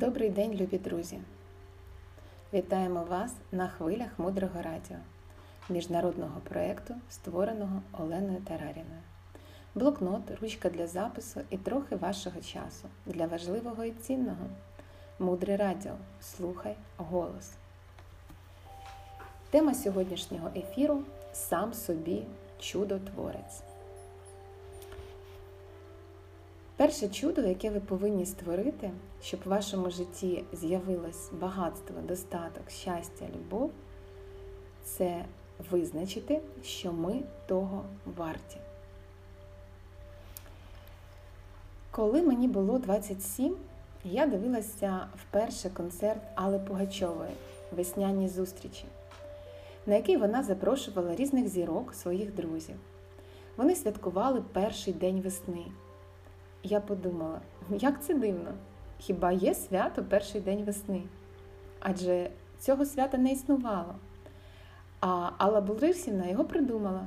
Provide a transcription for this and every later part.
Добрий день, любі друзі! Вітаємо вас на хвилях мудрого радіо, міжнародного проєкту, створеного Оленою Тараріною. Блокнот, ручка для запису і трохи вашого часу для важливого і цінного. Мудре радіо. Слухай голос. Тема сьогоднішнього ефіру Сам собі чудотворець. Перше чудо, яке ви повинні створити, щоб в вашому житті з'явилось багатство, достаток, щастя, любов, це визначити, що ми того варті. Коли мені було 27, я дивилася вперше концерт Алли Пугачової Весняні зустрічі, на який вона запрошувала різних зірок своїх друзів. Вони святкували перший день весни. Я подумала, як це дивно, хіба є свято перший день весни? Адже цього свята не існувало. А Алла Булрисівна його придумала,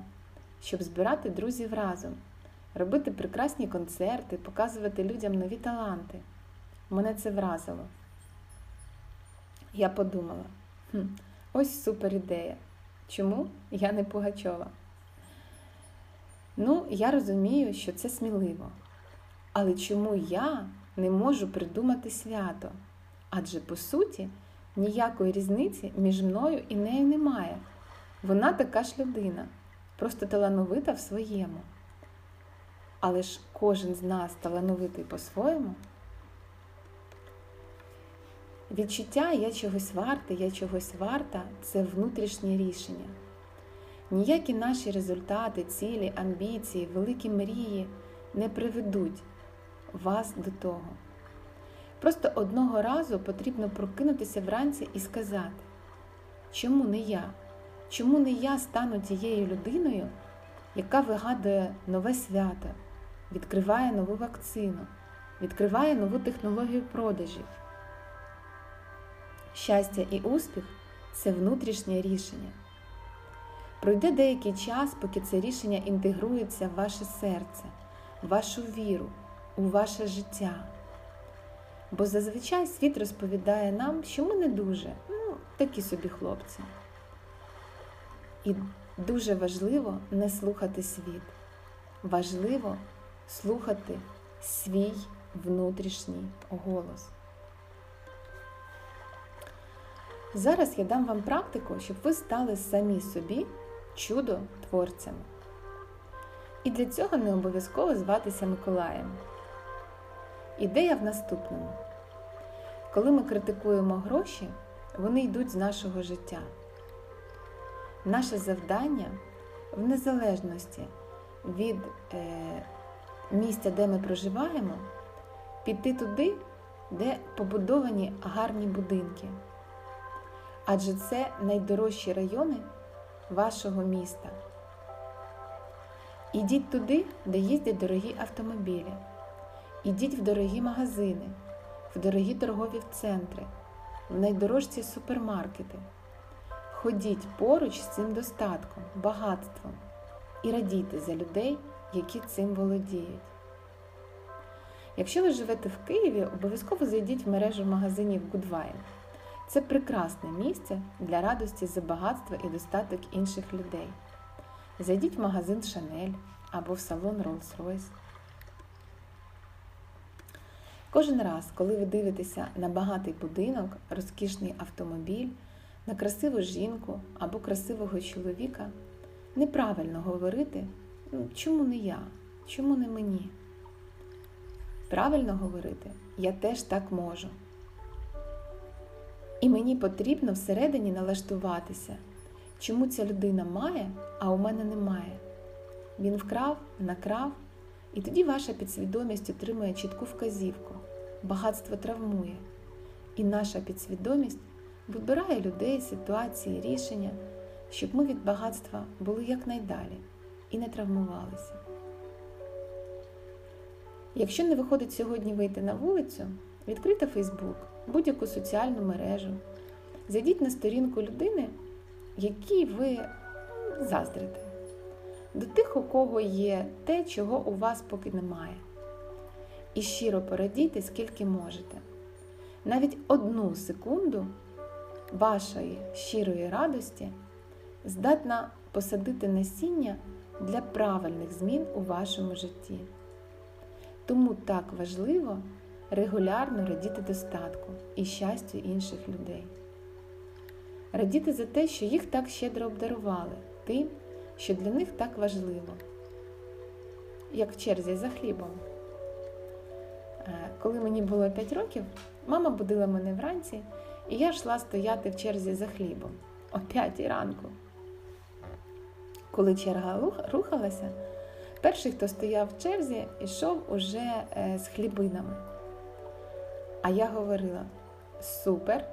щоб збирати друзів разом, робити прекрасні концерти, показувати людям нові таланти. Мене це вразило. Я подумала, хм, ось супер ідея. Чому я не Пугачова? Ну, я розумію, що це сміливо. Але чому я не можу придумати свято? Адже, по суті, ніякої різниці між мною і нею немає. Вона така ж людина, просто талановита в своєму. Але ж кожен з нас талановитий по-своєму. Відчуття я чогось варта, я чогось варта це внутрішнє рішення. Ніякі наші результати, цілі, амбіції, великі мрії не приведуть вас до того. Просто одного разу потрібно прокинутися вранці і сказати, чому не я? Чому не я стану тією людиною, яка вигадує нове свято, відкриває нову вакцину, відкриває нову технологію продажів? Щастя і успіх це внутрішнє рішення. Пройде деякий час, поки це рішення інтегрується в ваше серце, в вашу віру, у ваше життя. Бо зазвичай світ розповідає нам, що ми не дуже, ну, такі собі хлопці. І дуже важливо не слухати світ. Важливо слухати свій внутрішній голос. Зараз я дам вам практику, щоб ви стали самі собі чудо-творцями. І для цього не обов'язково зватися Миколаєм. Ідея в наступному. Коли ми критикуємо гроші, вони йдуть з нашого життя. Наше завдання в незалежності від е, місця, де ми проживаємо, піти туди, де побудовані гарні будинки. Адже це найдорожчі райони вашого міста. Ідіть туди, де їздять дорогі автомобілі. Ідіть в дорогі магазини, в дорогі торгові центри, в найдорожчі супермаркети. Ходіть поруч з цим достатком, багатством і радійте за людей, які цим володіють. Якщо ви живете в Києві, обов'язково зайдіть в мережу магазинів Goodwine. Це прекрасне місце для радості за багатство і достаток інших людей. Зайдіть в магазин Шанель або в салон Rolls-Royce. Кожен раз, коли ви дивитеся на багатий будинок, розкішний автомобіль, на красиву жінку або красивого чоловіка, неправильно говорити, «Ну, чому не я, чому не мені? Правильно говорити, я теж так можу. І мені потрібно всередині налаштуватися, чому ця людина має, а у мене немає. Він вкрав, накрав, і тоді ваша підсвідомість отримує чітку вказівку. Багатство травмує. І наша підсвідомість вибирає людей, ситуації, рішення, щоб ми від багатства були якнайдалі і не травмувалися. Якщо не виходить сьогодні вийти на вулицю, відкрийте Фейсбук, будь-яку соціальну мережу, зайдіть на сторінку людини, якій ви заздрите до тих, у кого є те, чого у вас поки немає. І щиро порадійте, скільки можете. Навіть одну секунду вашої щирої радості здатна посадити насіння для правильних змін у вашому житті. Тому так важливо регулярно радіти достатку і щастю інших людей. Радіти за те, що їх так щедро обдарували, тим, що для них так важливо, як в черзі за хлібом. Е, коли мені було 5 років, мама будила мене вранці, і я йшла стояти в черзі за хлібом о 5 ранку. Коли черга рухалася, перший, хто стояв в черзі, йшов уже е, з хлібинами. А я говорила: супер,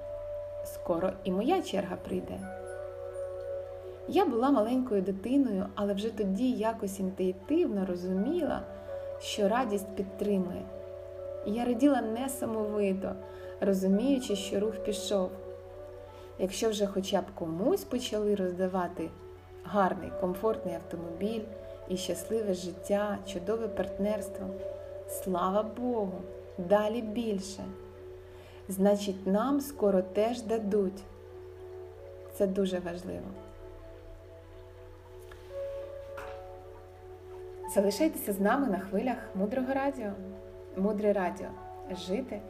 скоро і моя черга прийде. Я була маленькою дитиною, але вже тоді якось інтуїтивно розуміла, що радість підтримує. І я раділа несамовито, розуміючи, що рух пішов. Якщо вже хоча б комусь почали роздавати гарний, комфортний автомобіль і щасливе життя, чудове партнерство, слава Богу, далі більше. Значить, нам скоро теж дадуть. Це дуже важливо. Залишайтеся з нами на хвилях мудрого радіо. Мудре радіо. Жити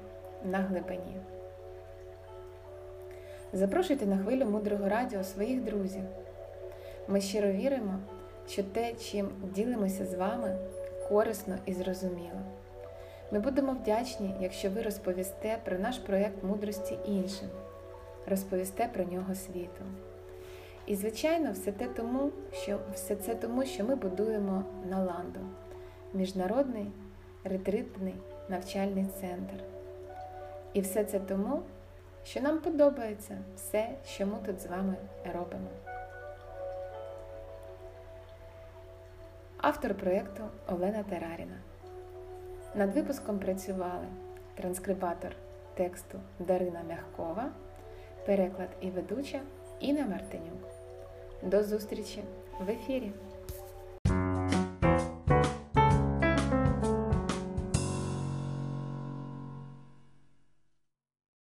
на глибині. Запрошуйте на хвилю мудрого радіо своїх друзів. Ми щиро віримо, що те, чим ділимося з вами, корисно і зрозуміло. Ми будемо вдячні, якщо ви розповісте про наш проєкт мудрості іншим, розповісте про нього світу. І, звичайно, все те тому, що все це тому, що ми будуємо Наланду міжнародний ретритний навчальний центр. І все це тому, що нам подобається все, що ми тут з вами робимо. Автор проєкту Олена Тераріна. Над випуском працювали транскрибатор тексту Дарина Мягкова, переклад і ведуча Інна Мартинюк. До зустрічі в ефірі!